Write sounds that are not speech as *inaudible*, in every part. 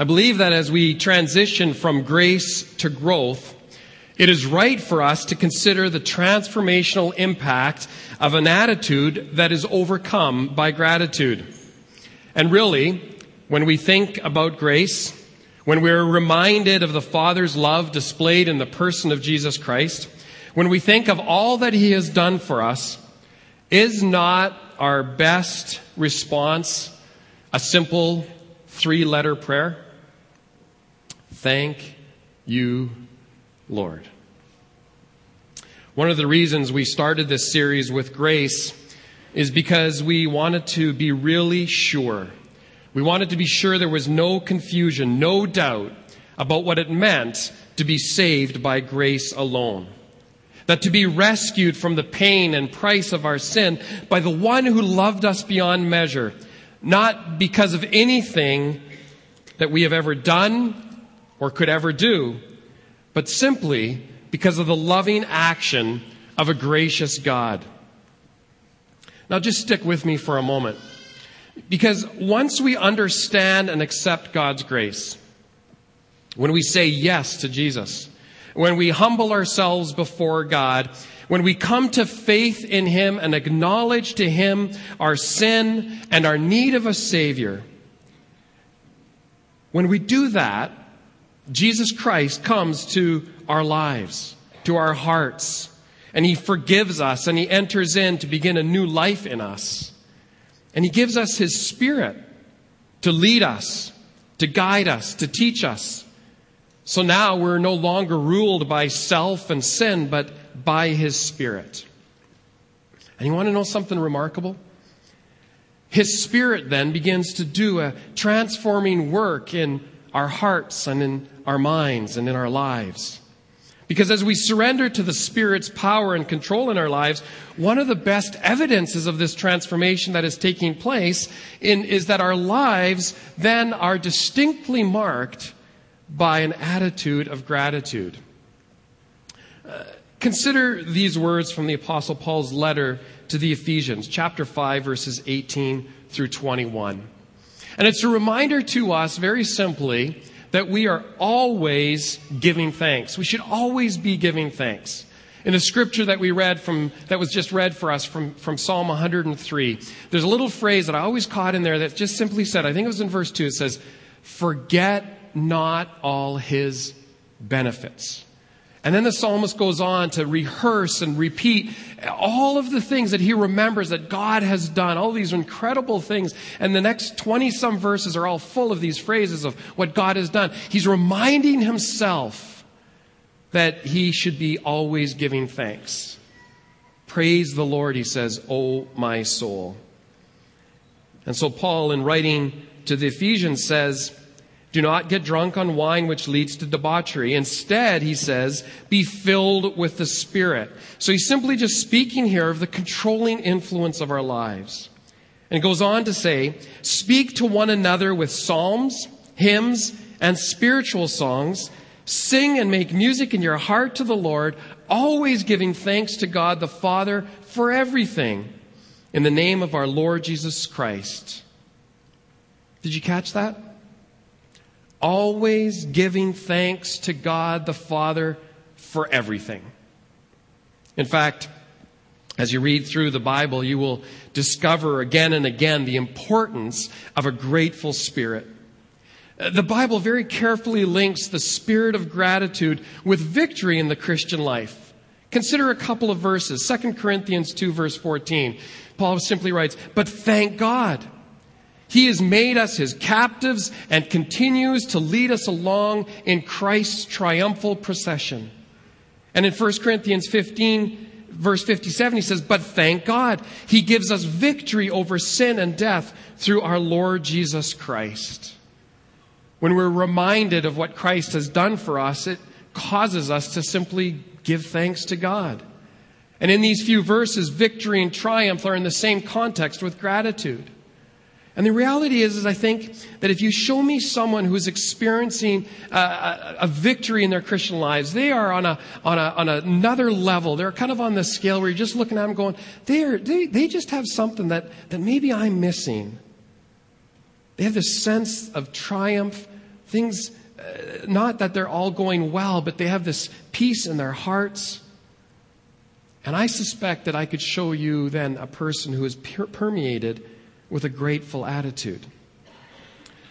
I believe that as we transition from grace to growth, it is right for us to consider the transformational impact of an attitude that is overcome by gratitude. And really, when we think about grace, when we're reminded of the Father's love displayed in the person of Jesus Christ, when we think of all that He has done for us, is not our best response a simple three letter prayer? Thank you, Lord. One of the reasons we started this series with grace is because we wanted to be really sure. We wanted to be sure there was no confusion, no doubt about what it meant to be saved by grace alone. That to be rescued from the pain and price of our sin by the one who loved us beyond measure, not because of anything that we have ever done or could ever do, but simply because of the loving action of a gracious God. Now just stick with me for a moment. Because once we understand and accept God's grace, when we say yes to Jesus, when we humble ourselves before God, when we come to faith in Him and acknowledge to Him our sin and our need of a Savior, when we do that, Jesus Christ comes to our lives, to our hearts, and He forgives us and He enters in to begin a new life in us. And He gives us His Spirit to lead us, to guide us, to teach us. So now we're no longer ruled by self and sin, but by His Spirit. And you want to know something remarkable? His Spirit then begins to do a transforming work in our hearts and in our minds and in our lives. Because as we surrender to the Spirit's power and control in our lives, one of the best evidences of this transformation that is taking place in, is that our lives then are distinctly marked by an attitude of gratitude. Uh, consider these words from the Apostle Paul's letter to the Ephesians, chapter 5, verses 18 through 21. And it's a reminder to us, very simply, that we are always giving thanks. We should always be giving thanks. In the scripture that we read from, that was just read for us from, from Psalm 103, there's a little phrase that I always caught in there that just simply said, I think it was in verse 2, it says, Forget not all his benefits. And then the psalmist goes on to rehearse and repeat all of the things that he remembers that God has done, all these incredible things. And the next 20 some verses are all full of these phrases of what God has done. He's reminding himself that he should be always giving thanks. Praise the Lord, he says, O my soul. And so Paul, in writing to the Ephesians, says, do not get drunk on wine, which leads to debauchery. Instead, he says, be filled with the Spirit. So he's simply just speaking here of the controlling influence of our lives. And goes on to say, speak to one another with psalms, hymns, and spiritual songs. Sing and make music in your heart to the Lord, always giving thanks to God the Father for everything in the name of our Lord Jesus Christ. Did you catch that? Always giving thanks to God the Father for everything. In fact, as you read through the Bible, you will discover again and again the importance of a grateful spirit. Uh, the Bible very carefully links the spirit of gratitude with victory in the Christian life. Consider a couple of verses. 2 Corinthians 2 verse 14. Paul simply writes, but thank God he has made us his captives and continues to lead us along in Christ's triumphal procession. And in 1 Corinthians 15, verse 57, he says, But thank God, he gives us victory over sin and death through our Lord Jesus Christ. When we're reminded of what Christ has done for us, it causes us to simply give thanks to God. And in these few verses, victory and triumph are in the same context with gratitude. And the reality is, is I think that if you show me someone who's experiencing a, a, victory in their Christian lives, they are on a, on a, on another level. They're kind of on the scale where you're just looking at them going, they are, they, they just have something that, that maybe I'm missing. They have this sense of triumph things, uh, not that they're all going well, but they have this peace in their hearts. And I suspect that I could show you then a person who is per- permeated with a grateful attitude.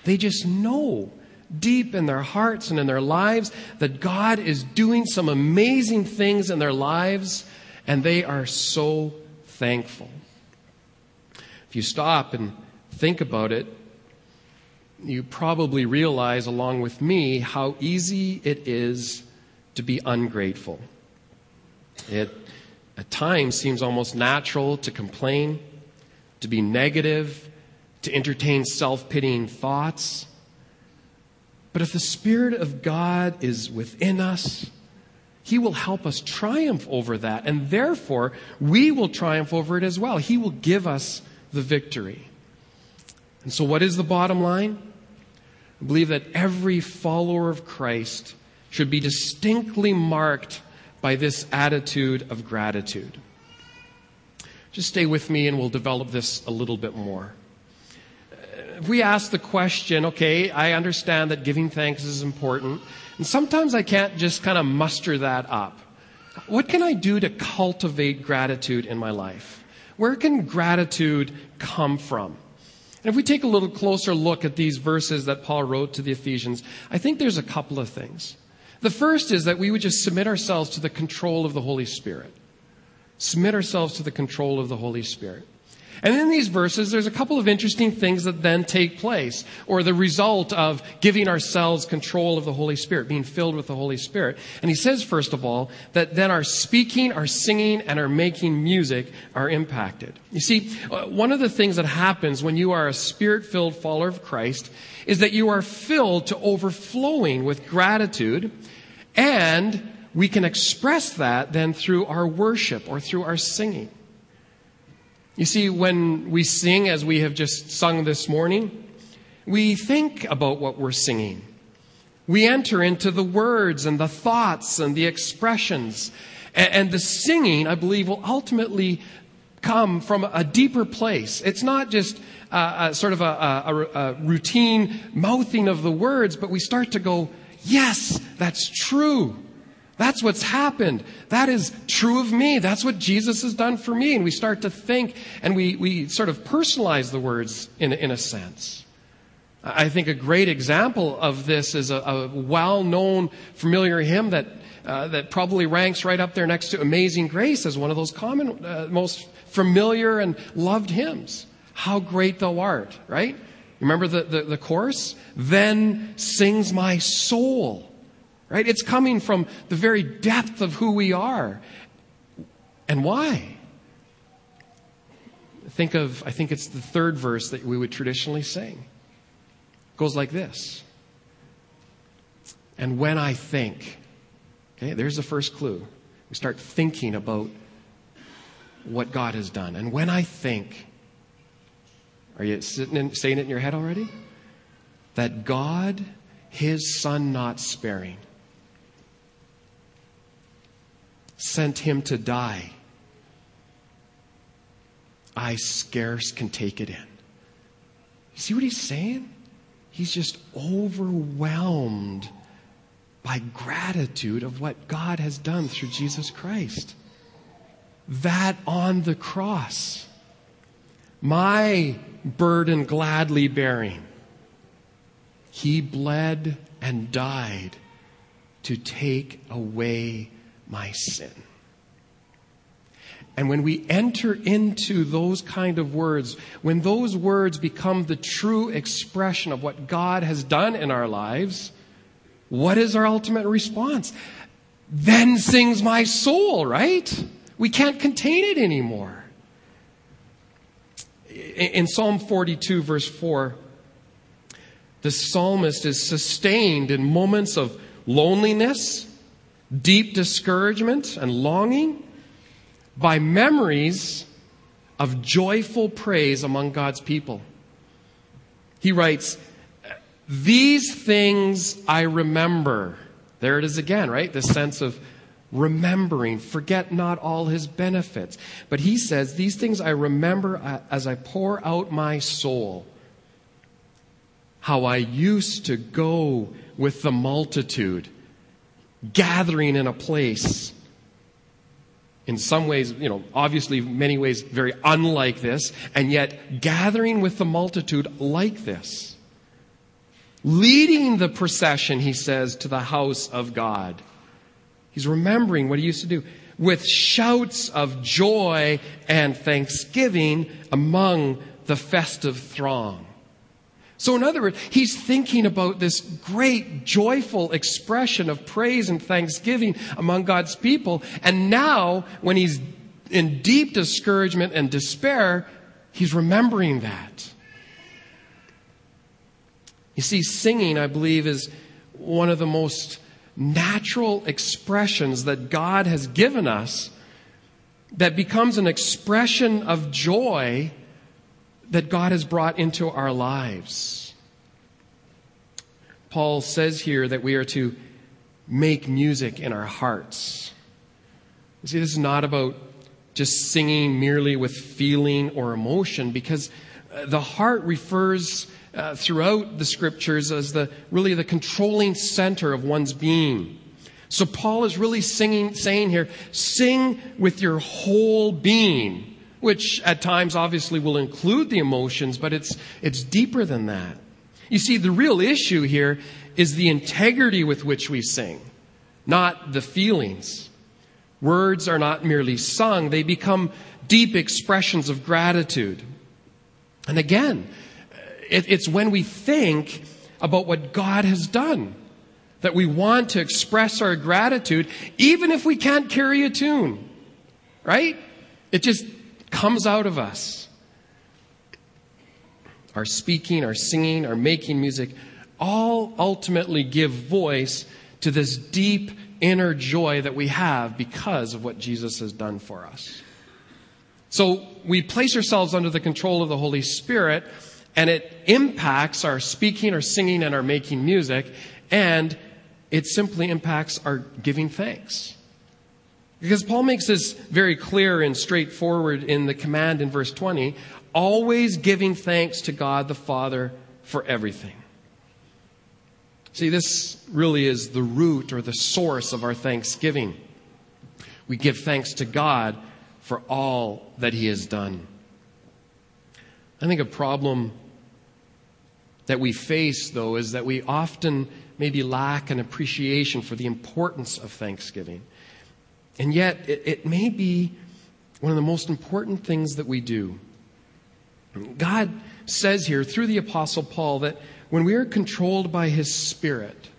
They just know deep in their hearts and in their lives that God is doing some amazing things in their lives, and they are so thankful. If you stop and think about it, you probably realize, along with me, how easy it is to be ungrateful. It at times seems almost natural to complain, to be negative, to entertain self pitying thoughts. But if the Spirit of God is within us, He will help us triumph over that, and therefore we will triumph over it as well. He will give us the victory. And so, what is the bottom line? I believe that every follower of Christ should be distinctly marked by this attitude of gratitude. Just stay with me and we'll develop this a little bit more. Uh, if we ask the question, okay, I understand that giving thanks is important, and sometimes I can't just kind of muster that up. What can I do to cultivate gratitude in my life? Where can gratitude come from? And if we take a little closer look at these verses that Paul wrote to the Ephesians, I think there's a couple of things. The first is that we would just submit ourselves to the control of the Holy Spirit. Submit ourselves to the control of the Holy Spirit. And in these verses, there's a couple of interesting things that then take place, or the result of giving ourselves control of the Holy Spirit, being filled with the Holy Spirit. And he says, first of all, that then our speaking, our singing, and our making music are impacted. You see, uh, one of the things that happens when you are a spirit filled follower of Christ is that you are filled to overflowing with gratitude, and we can express that then through our worship or through our singing. You see, when we sing, as we have just sung this morning, we think about what we're singing. We enter into the words and the thoughts and the expressions. And, the singing, I believe, will ultimately come from a deeper place. It's not just a, a sort of a, a, a routine mouthing of the words, but we start to go, yes, that's true. That's what's happened. That is true of me. That's what Jesus has done for me. And we start to think and we, we sort of personalize the words in, in a sense. I think a great example of this is a, a well known, familiar hymn that, uh, that probably ranks right up there next to Amazing Grace as one of those common, uh, most familiar and loved hymns. How great thou art, right? Remember the, the, the chorus? Then sings my soul Right? It's coming from the very depth of who we are. And why? Think of, I think it's the third verse that we would traditionally sing. It goes like this. And when I think, okay, there's the first clue. We start thinking about what God has done. And when I think, are you and saying it in your head already? That God, His Son not sparing, sent him to die, I scarce can take it in. See what he's saying? He's just overwhelmed by gratitude of what God has done through Jesus Christ. That on the cross, my burden gladly bearing, he bled and died to take away my sin. And when we enter into those kind of words, when those words become the true expression of what God has done in our lives, what is our ultimate response? Then sings my soul, right? We can't contain it anymore. In Psalm 42, verse 4, the psalmist is sustained in moments of loneliness deep discouragement and longing by memories of joyful praise among God's people. He writes, These things I remember. There it is again, right? This sense of remembering. Forget not all his benefits. But he says, These things I remember as I pour out my soul. how I used to go with the multitude, gathering in a place. In some ways, you know, obviously, many ways, very unlike this, and yet gathering with the multitude like this. Leading the procession, he says, to the house of God. He's remembering what he used to do with shouts of joy and thanksgiving among the festive throng. So, in other words, he's thinking about this great, joyful expression of praise and thanksgiving among God's people. And now, when he's in deep discouragement and despair, he's remembering that. You see, singing, I believe, is one of the most natural expressions that God has given us that becomes an expression of joy that God has brought into our lives. Paul says here that we are to make music in our hearts. You see, this is not about just singing merely with feeling or emotion because uh, the heart refers uh, throughout the scriptures as the really the controlling center of one's being. So Paul is really singing, saying here, sing with your whole being which at times obviously will include the emotions, but it's, it's deeper than that. You see, the real issue here is the integrity with which we sing, not the feelings. Words are not merely sung, they become deep expressions of gratitude. And again, it, it's when we think about what God has done that we want to express our gratitude, even if we can't carry a tune. Right? It just comes out of us. Our speaking, our singing, our making music, all ultimately give voice to this deep inner joy that we have because of what Jesus has done for us. So we place ourselves under the control of the Holy Spirit, and it impacts our speaking, our singing, and our making music, and it simply impacts our giving thanks. Because Paul makes this very clear and straightforward in the command in verse 20 always giving thanks to God the Father for everything. See, this really is the root or the source of our thanksgiving. We give thanks to God for all that He has done. I think a problem that we face, though, is that we often maybe lack an appreciation for the importance of thanksgiving. And yet, it, it may be one of the most important things that we do. God says here through the Apostle Paul that when we are controlled by His Spirit,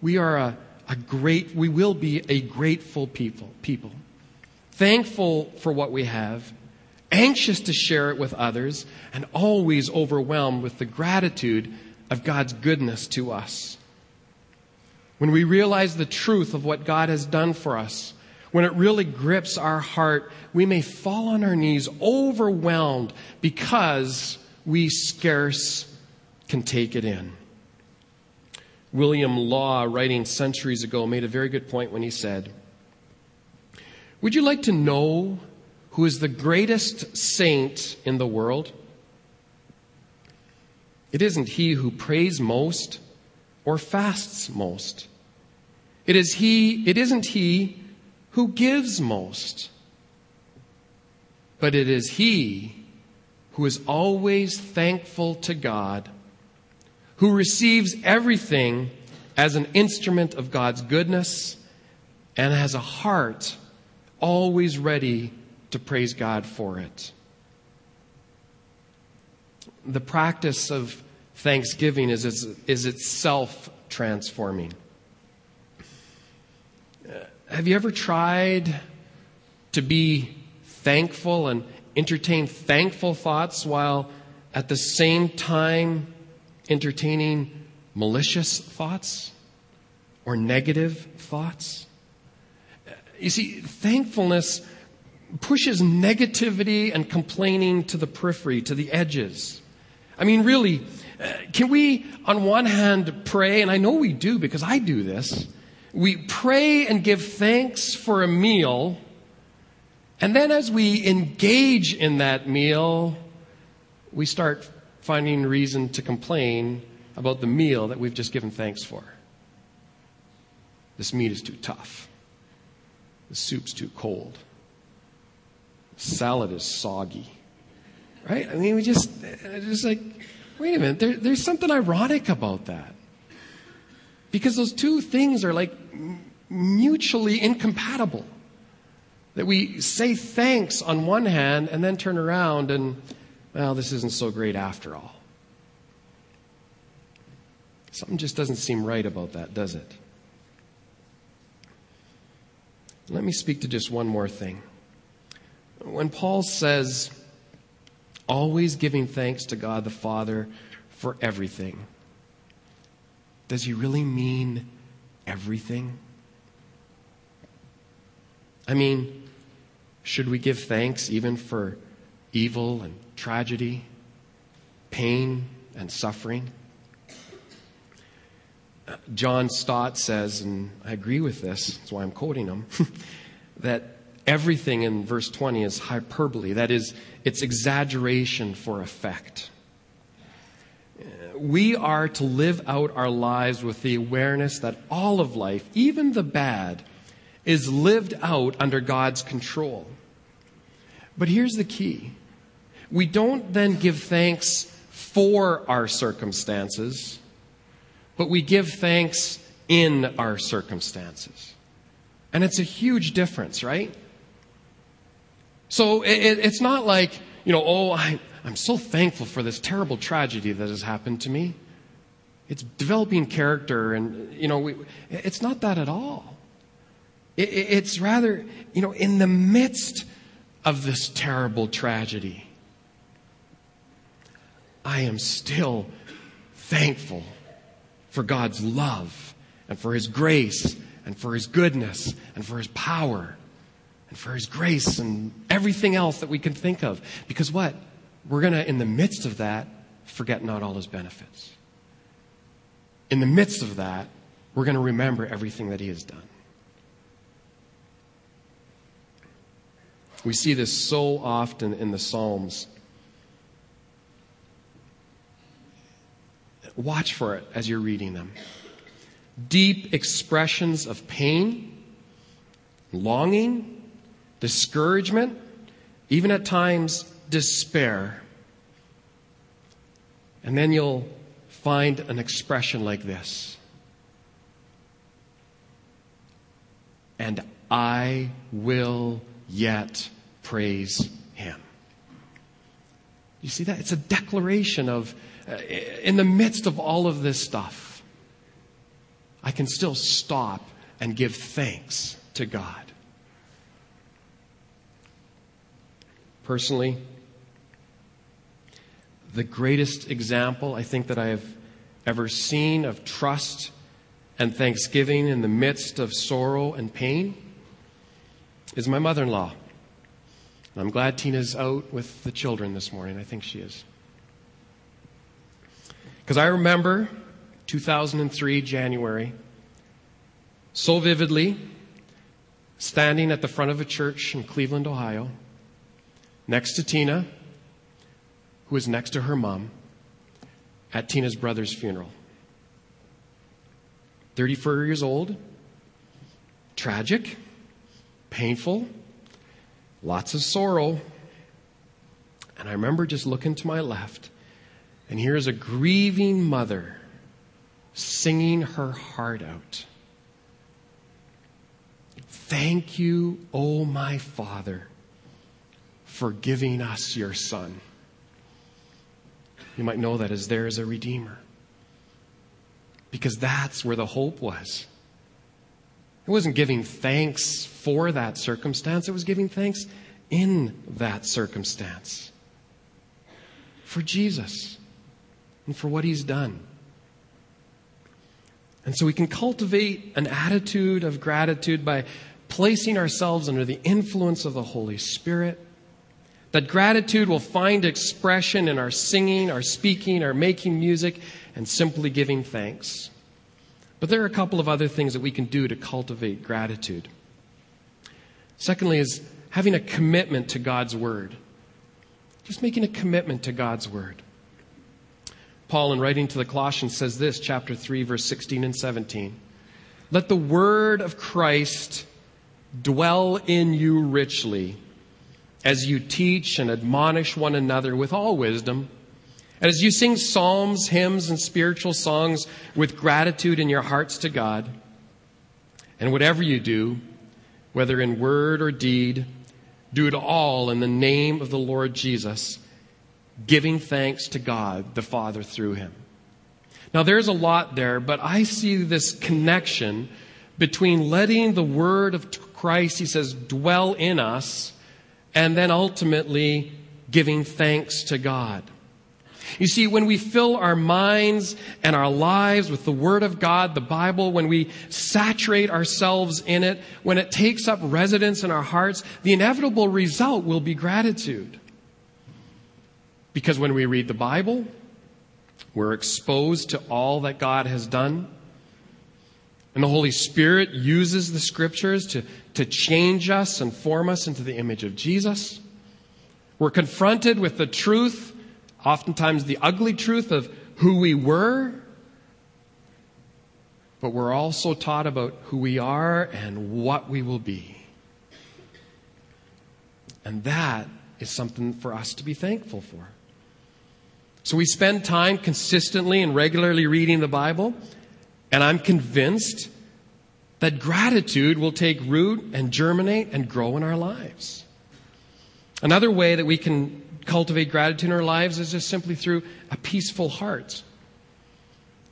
we are a, a great, we will be a grateful people, people. Thankful for what we have, anxious to share it with others, and always overwhelmed with the gratitude of God's goodness to us. When we realize the truth of what God has done for us, when it really grips our heart, we may fall on our knees overwhelmed because we scarce can take it in. William Law, writing centuries ago, made a very good point when he said, Would you like to know who is the greatest saint in the world? It isn't he who prays most or fasts most. It is he, it isn't he who gives most. But it is he who is always thankful to God, who receives everything as an instrument of God's goodness and has a heart always ready to praise God for it. The practice of thanksgiving is, is is itself transforming. Have you ever tried to be thankful and entertain thankful thoughts while at the same time entertaining malicious thoughts or negative thoughts? You see, thankfulness pushes negativity and complaining to the periphery, to the edges. I mean, really, uh, can we, on one hand, pray, and I know we do because I do this we pray and give thanks for a meal, and then as we engage in that meal, we start finding reason to complain about the meal that we've just given thanks for. This meat is too tough. The soup's too cold. The salad is soggy. Right? I mean, we just, just like, wait a minute, there, there's something ironic about that. Because those two things are like mutually incompatible. That we say thanks on one hand and then turn around and, well, this isn't so great after all. Something just doesn't seem right about that, does it? Let me speak to just one more thing. When Paul says, always giving thanks to God the Father for everything, does he really mean everything? I mean, should we give thanks even for evil and tragedy, pain and suffering? John Stott says, and I agree with this, that's why I'm quoting him, *laughs* that everything in verse 20 is hyperbole. That is, it's exaggeration for effect. We are to live out our lives with the awareness that all of life, even the bad, is lived out under God's control. But here's the key we don't then give thanks for our circumstances but we give thanks in our circumstances. And it's a huge difference, right? So it, it's not like, you know, oh, I, I'm so thankful for this terrible tragedy that has happened to me. It's developing character, and, you know, we, it's not that at all. It, it's rather, you know, in the midst of this terrible tragedy, I am still thankful for God's love and for His grace and for His goodness and for His power and for His grace and everything else that we can think of. Because what? We're going to, in the midst of that, forget not all His benefits. In the midst of that, we're going to remember everything that He has done. We see this so often in the Psalms. Watch for it as you're reading them. Deep expressions of pain, longing, discouragement, even at times despair. And then you'll find an expression like this. And I will yet praise him. You see that? It's a declaration of uh, in the midst of all of this stuff, I can still stop and give thanks to God. Personally, the greatest example I think that I have ever seen of trust and thanksgiving in the midst of sorrow and pain is my mother in law. I'm glad Tina's out with the children this morning. I think she is. Because I remember 2003, January, so vividly, standing at the front of a church in Cleveland, Ohio, next to Tina, who was next to her mom, at Tina's brother's funeral. 34 years old, tragic, painful, lots of sorrow. And I remember just looking to my left and here's a grieving mother singing her heart out. Thank you, O oh my Father, for giving us your Son. You might know that as there is a Redeemer. Because that's where the hope was. It wasn't giving thanks for that circumstance, it was giving thanks in that circumstance. For Jesus and for what he's done. And so we can cultivate an attitude of gratitude by placing ourselves under the influence of the Holy Spirit. That gratitude will find expression in our singing, our speaking, our making music, and simply giving thanks. But there are a couple of other things that we can do to cultivate gratitude. Secondly, is having a commitment to God's Word. Just making a commitment to God's Word. Paul, in writing to the Colossians, says this, chapter 3, verse 16 and 17. Let the word of Christ dwell in you richly as you teach and admonish one another with all wisdom, and as you sing psalms, hymns, and spiritual songs with gratitude in your hearts to God. And whatever you do, whether in word or deed, do it all in the name of the Lord Jesus giving thanks to God the Father through him. Now, there's a lot there, but I see this connection between letting the word of Christ, he says, dwell in us, and then ultimately giving thanks to God. You see, when we fill our minds and our lives with the Word of God, the Bible, when we saturate ourselves in it, when it takes up residence in our hearts, the inevitable result will be gratitude. Because when we read the Bible, we're exposed to all that God has done. And the Holy Spirit uses the scriptures to, to change us and form us into the image of Jesus. We're confronted with the truth, oftentimes the ugly truth of who we were. But we're also taught about who we are and what we will be. And that is something for us to be thankful for. So we spend time consistently and regularly reading the Bible, and I'm convinced that gratitude will take root and germinate and grow in our lives. Another way that we can cultivate gratitude in our lives is just simply through a peaceful heart.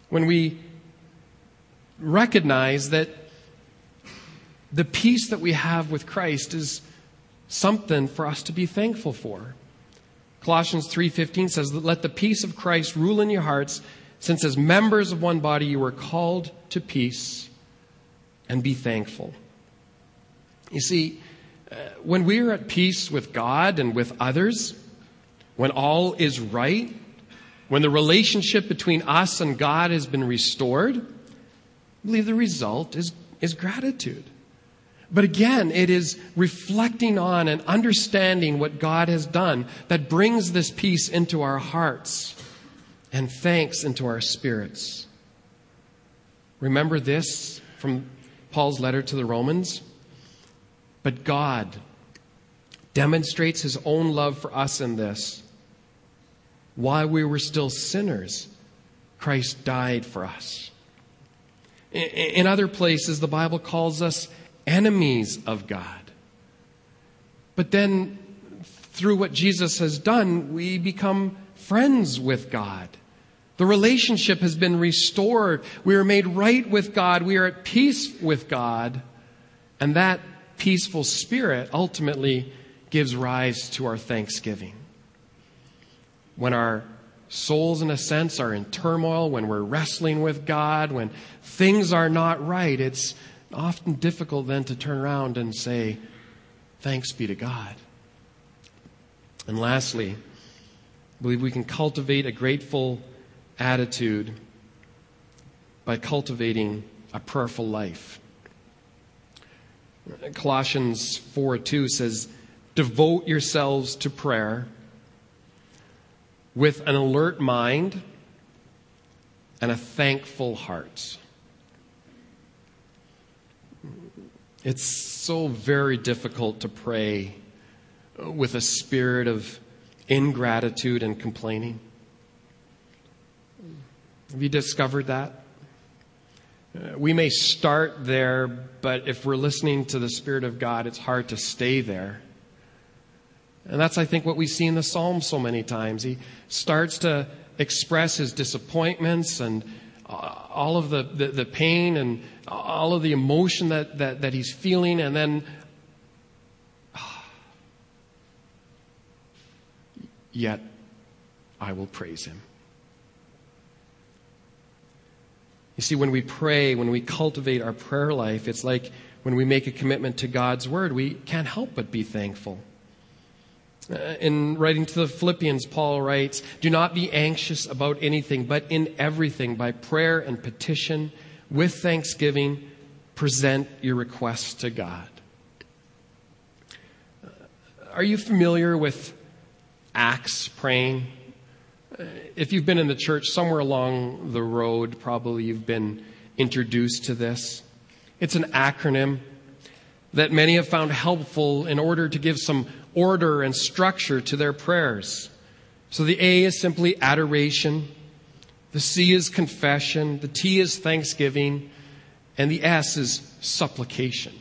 When we recognize that the peace that we have with Christ is something for us to be thankful for. Colossians 3:15 says, "Let the peace of Christ rule in your hearts, since as members of one body you were called to peace, and be thankful." You see, uh, when we are at peace with God and with others, when all is right, when the relationship between us and God has been restored, I believe the result is, is gratitude. But again, it is reflecting on and understanding what God has done that brings this peace into our hearts and thanks into our spirits. Remember this from Paul's letter to the Romans? But God demonstrates his own love for us in this. While we were still sinners, Christ died for us. In other places, the Bible calls us enemies of God. But then, through what Jesus has done, we become friends with God. The relationship has been restored. We are made right with God. We are at peace with God. And that peaceful spirit ultimately gives rise to our thanksgiving. When our souls, in a sense, are in turmoil, when we're wrestling with God, when things are not right, it's often difficult then to turn around and say, Thanks be to God. And lastly, I believe we can cultivate a grateful attitude by cultivating a prayerful life. Colossians 4 2 says, Devote yourselves to prayer with an alert mind and a thankful heart. It's so very difficult to pray with a spirit of ingratitude and complaining. Have you discovered that? Uh, we may start there, but if we're listening to the Spirit of God, it's hard to stay there. And that's, I think, what we see in the Psalms so many times. He starts to express his disappointments and all of the, the, the, pain and all of the emotion that, that, that he's feeling, and then yet I will praise him. You see, when we pray, when we cultivate our prayer life, it's like when we make a commitment to God's word, we can't help but be thankful. Uh, in writing to the Philippians, Paul writes, Do not be anxious about anything, but in everything, by prayer and petition, with thanksgiving, present your requests to God. Uh, are you familiar with Acts praying? If you've been in the church somewhere along the road, probably you've been introduced to this. It's an acronym that many have found helpful in order to give some order and structure to their prayers. So the A is simply adoration, the C is confession, the T is thanksgiving, and the S is supplication.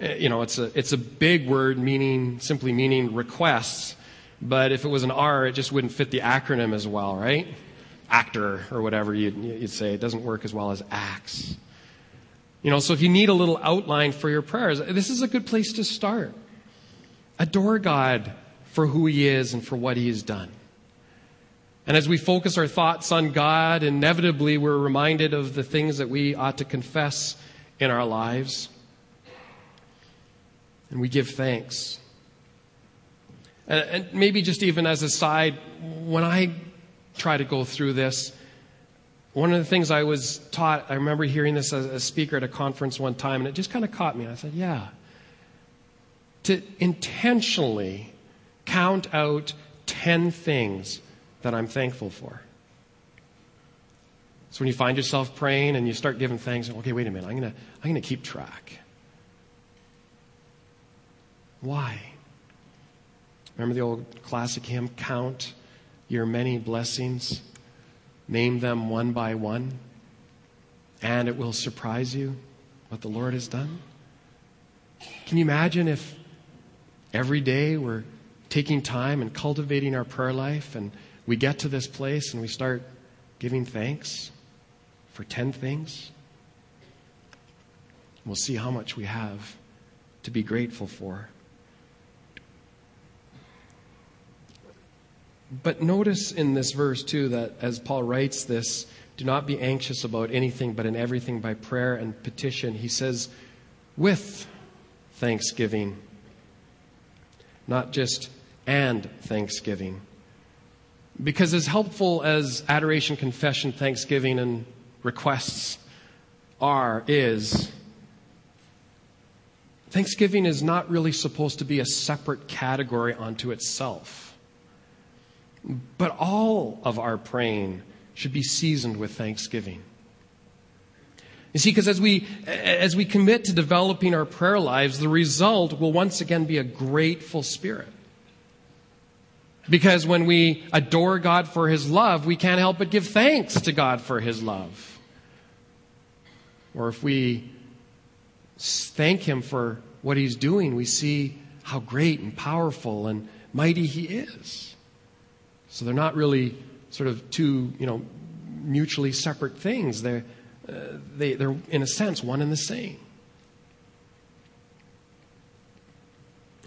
Eh, you know, it's a, it's a big word meaning, simply meaning requests, but if it was an R, it just wouldn't fit the acronym as well, right? Actor or whatever you'd, you'd say. It doesn't work as well as acts. You know, so if you need a little outline for your prayers, this is a good place to start. Adore God for who He is and for what He has done. And as we focus our thoughts on God, inevitably we're reminded of the things that we ought to confess in our lives. And we give thanks. And maybe just even as a side, when I try to go through this, one of the things I was taught, I remember hearing this as a speaker at a conference one time, and it just kind of caught me. I said, yeah. To intentionally count out 10 things that I'm thankful for. So when you find yourself praying and you start giving thanks, okay, wait a minute, I'm going to I'm going to keep track. Why? Remember the old classic hymn, Count Your Many Blessings? Name them one by one, and it will surprise you what the Lord has done. Can you imagine if every day we're taking time and cultivating our prayer life and we get to this place and we start giving thanks for 10 things? We'll see how much we have to be grateful for. But notice in this verse, too, that as Paul writes this, do not be anxious about anything, but in everything by prayer and petition. He says, with thanksgiving, not just and thanksgiving. Because as helpful as adoration, confession, thanksgiving, and requests are, is, thanksgiving is not really supposed to be a separate category unto itself. But all of our praying should be seasoned with thanksgiving. You see, because as we, as we commit to developing our prayer lives, the result will once again be a grateful spirit. Because when we adore God for His love, we can't help but give thanks to God for His love. Or if we thank Him for what He's doing, we see how great and powerful and mighty He is. So they're not really sort of two, you know, mutually separate things. They're, uh, they, they're, in a sense, one and the same.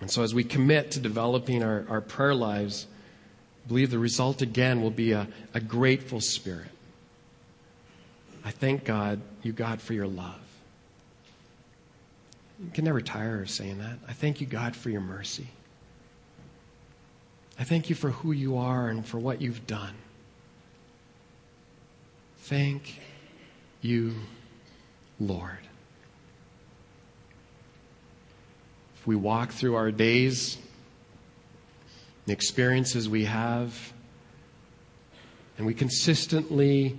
And so as we commit to developing our, our prayer lives, I believe the result again will be a, a grateful spirit. I thank God, you God, for your love. You can never tire of saying that. I thank you, God, for your mercy. I thank you for who you are and for what you've done. Thank you, Lord. If we walk through our days, the experiences we have, and we consistently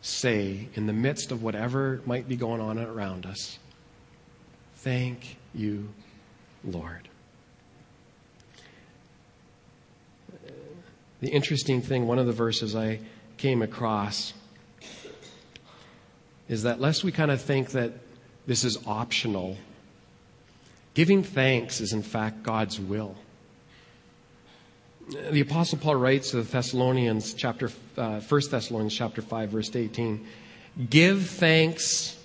say, in the midst of whatever might be going on around us, thank you, Lord. The interesting thing, one of the verses I came across is that lest we kind of think that this is optional, giving thanks is in fact God's will. The apostle Paul writes to the Thessalonians chapter uh, 1 Thessalonians chapter 5 verse 18, give thanks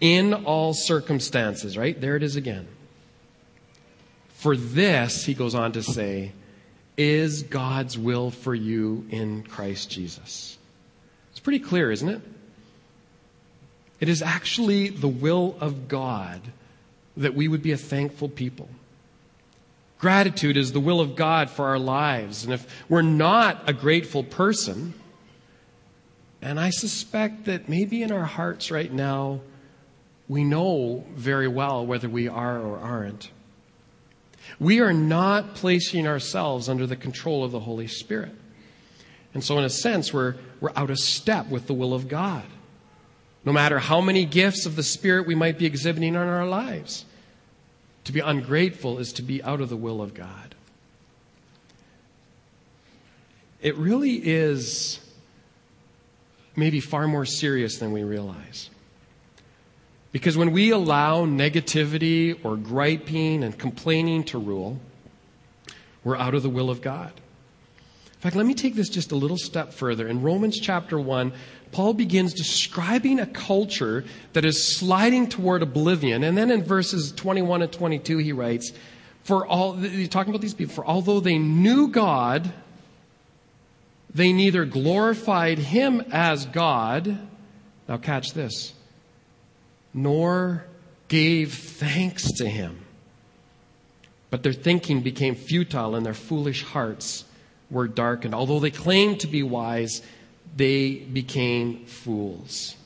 in all circumstances, right? There it is again. For this, he goes on to say, is God's will for you in Christ Jesus. It's pretty clear, isn't it? It is actually the will of God that we would be a thankful people. Gratitude is the will of God for our lives. And if we're not a grateful person, and I suspect that maybe in our hearts right now, we know very well whether we are or aren't. We are not placing ourselves under the control of the Holy Spirit. And so, in a sense, we're, we're out of step with the will of God. No matter how many gifts of the Spirit we might be exhibiting in our lives, to be ungrateful is to be out of the will of God. It really is maybe far more serious than we realize. Because when we allow negativity or griping and complaining to rule, we're out of the will of God. In fact, let me take this just a little step further. In Romans chapter 1, Paul begins describing a culture that is sliding toward oblivion. And then in verses 21 and 22, he writes, For all, he's talking about these people, for although they knew God, they neither glorified him as God, now catch this, nor gave thanks to him. But their thinking became futile and their foolish hearts were darkened. Although they claimed to be wise, they became fools.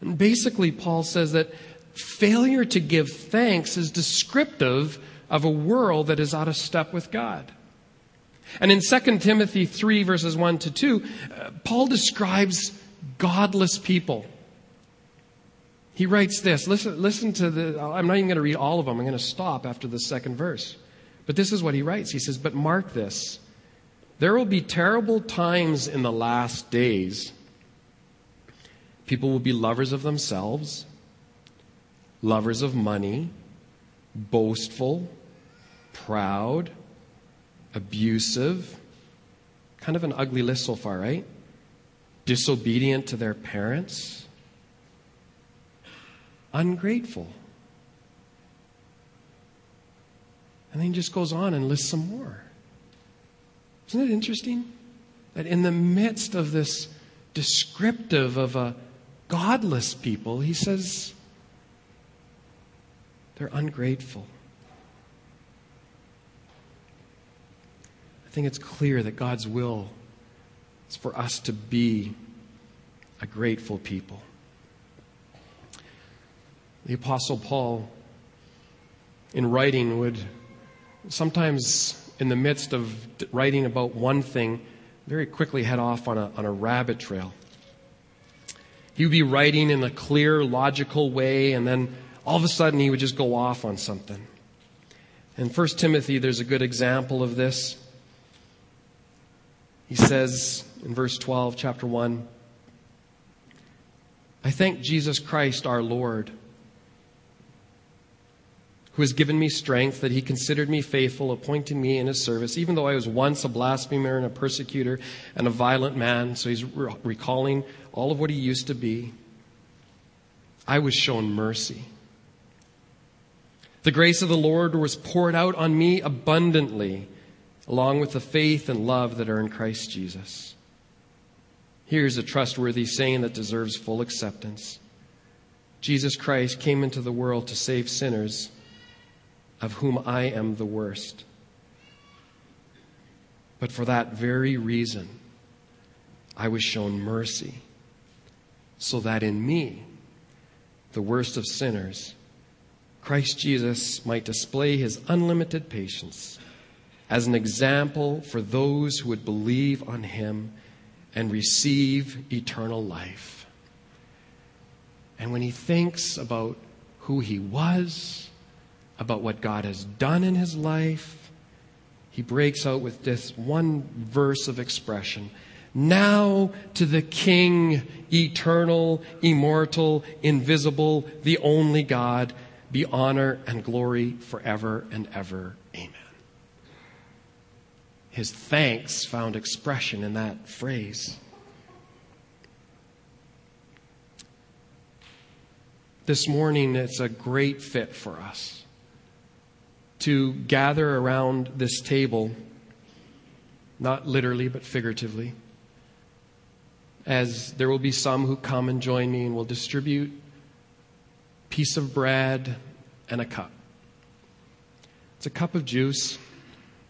And basically, Paul says that failure to give thanks is descriptive of a world that is out of step with God. And in 2 Timothy 3, verses 1 to 2, uh, Paul describes godless people. He writes this. Listen, listen to the, I'm not even going to read all of them. I'm going to stop after the second verse. But this is what he writes. He says, But mark this. There will be terrible times in the last days. People will be lovers of themselves, lovers of money, boastful, proud, abusive. Kind of an ugly list so far, right? Disobedient to their parents, ungrateful. And then he just goes on and lists some more. Isn't it interesting? That in the midst of this descriptive of a godless people, he says they're ungrateful. I think it's clear that God's will is for us to be a grateful people. The Apostle Paul, in writing, would sometimes in the midst of writing about one thing, very quickly head off on a, on a rabbit trail. He would be writing in a clear, logical way, and then all of a sudden he would just go off on something. In 1 Timothy, there's a good example of this. He says in verse 12, chapter 1, I thank Jesus Christ our Lord who has given me strength, that he considered me faithful, appointing me in his service, even though I was once a blasphemer and a persecutor and a violent man. So he's re- recalling all of what he used to be. I was shown mercy. The grace of the Lord was poured out on me abundantly, along with the faith and love that are in Christ Jesus. Here's a trustworthy saying that deserves full acceptance Jesus Christ came into the world to save sinners of whom I am the worst. But for that very reason, I was shown mercy, so that in me, the worst of sinners, Christ Jesus might display his unlimited patience as an example for those who would believe on him and receive eternal life. And when he thinks about who he was, about what God has done in his life, he breaks out with this one verse of expression. Now to the King, eternal, immortal, invisible, the only God, be honor and glory forever and ever. Amen. His thanks found expression in that phrase. This morning, it's a great fit for us to gather around this table, not literally, but figuratively, as there will be some who come and join me and will distribute a piece of bread and a cup. It's a cup of juice,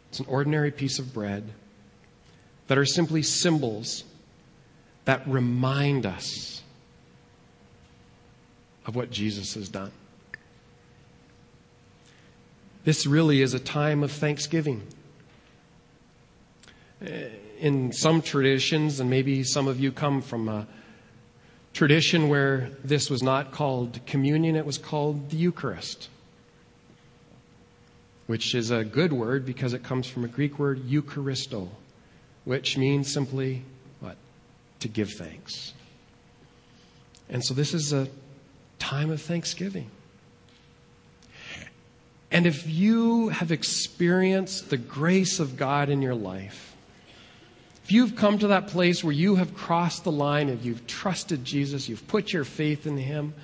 it's an ordinary piece of bread that are simply symbols that remind us of what Jesus has done. This really is a time of thanksgiving. Uh, in some traditions, and maybe some of you come from a tradition where this was not called communion, it was called the Eucharist, which is a good word because it comes from a Greek word, Eucharisto, which means simply what? To give thanks. And so this is a time of thanksgiving. And if you have experienced the grace of God in your life, if you've come to that place where you have crossed the line and you've trusted Jesus, you've put your faith in Him,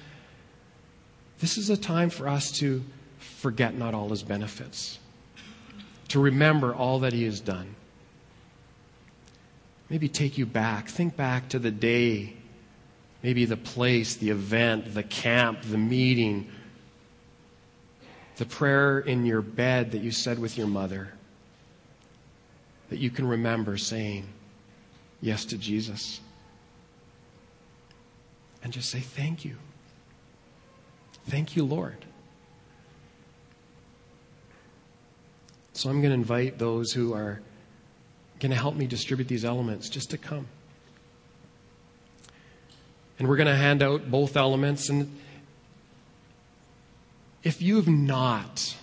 this is a time for us to forget not all His benefits, to remember all that He has done. Maybe take you back. Think back to the day, maybe the place, the event, the camp, the meeting the prayer in your bed that you said with your mother, that you can remember saying yes to Jesus. And just say, Thank you. Thank you, Lord. So I'm going to invite those who are going to help me distribute these elements just to come. And we're going to hand out both elements. And if you have not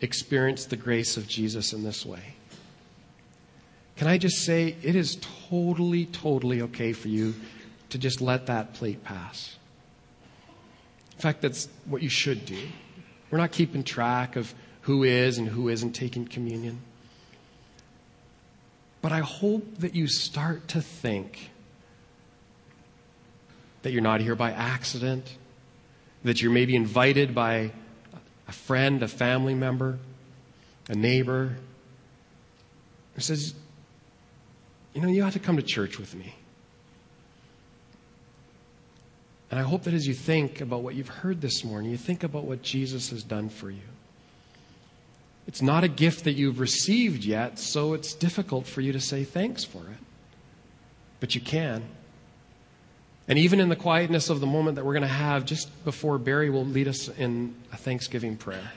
experienced the grace of Jesus in this way, can I just say it is totally, totally okay for you to just let that plate pass? In fact, that's what you should do. We're not keeping track of who is and who isn't taking communion. But I hope that you start to think that you're not here by accident, that you're maybe invited by a friend, a family member, a neighbor, who says, You know, you ought to come to church with me. And I hope that as you think about what you've heard this morning, you think about what Jesus has done for you. It's not a gift that you've received yet, so it's difficult for you to say thanks for it. But you can. And even in the quietness of the moment that we're going to have just before Barry will lead us in a thanksgiving prayer,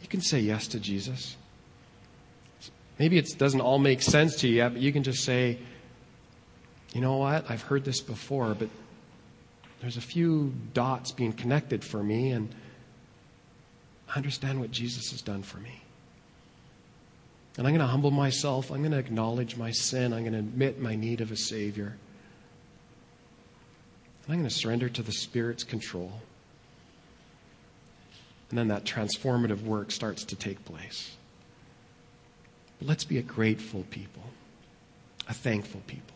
you can say yes to Jesus. Maybe it doesn't all make sense to you yet, but you can just say, you know what? I've heard this before, but there's a few dots being connected for me, and I understand what Jesus has done for me. And I'm going to humble myself. I'm going to acknowledge my sin. I'm going to admit my need of a Savior. I'm going to surrender to the Spirit's control. And then that transformative work starts to take place. But let's be a grateful people, a thankful people.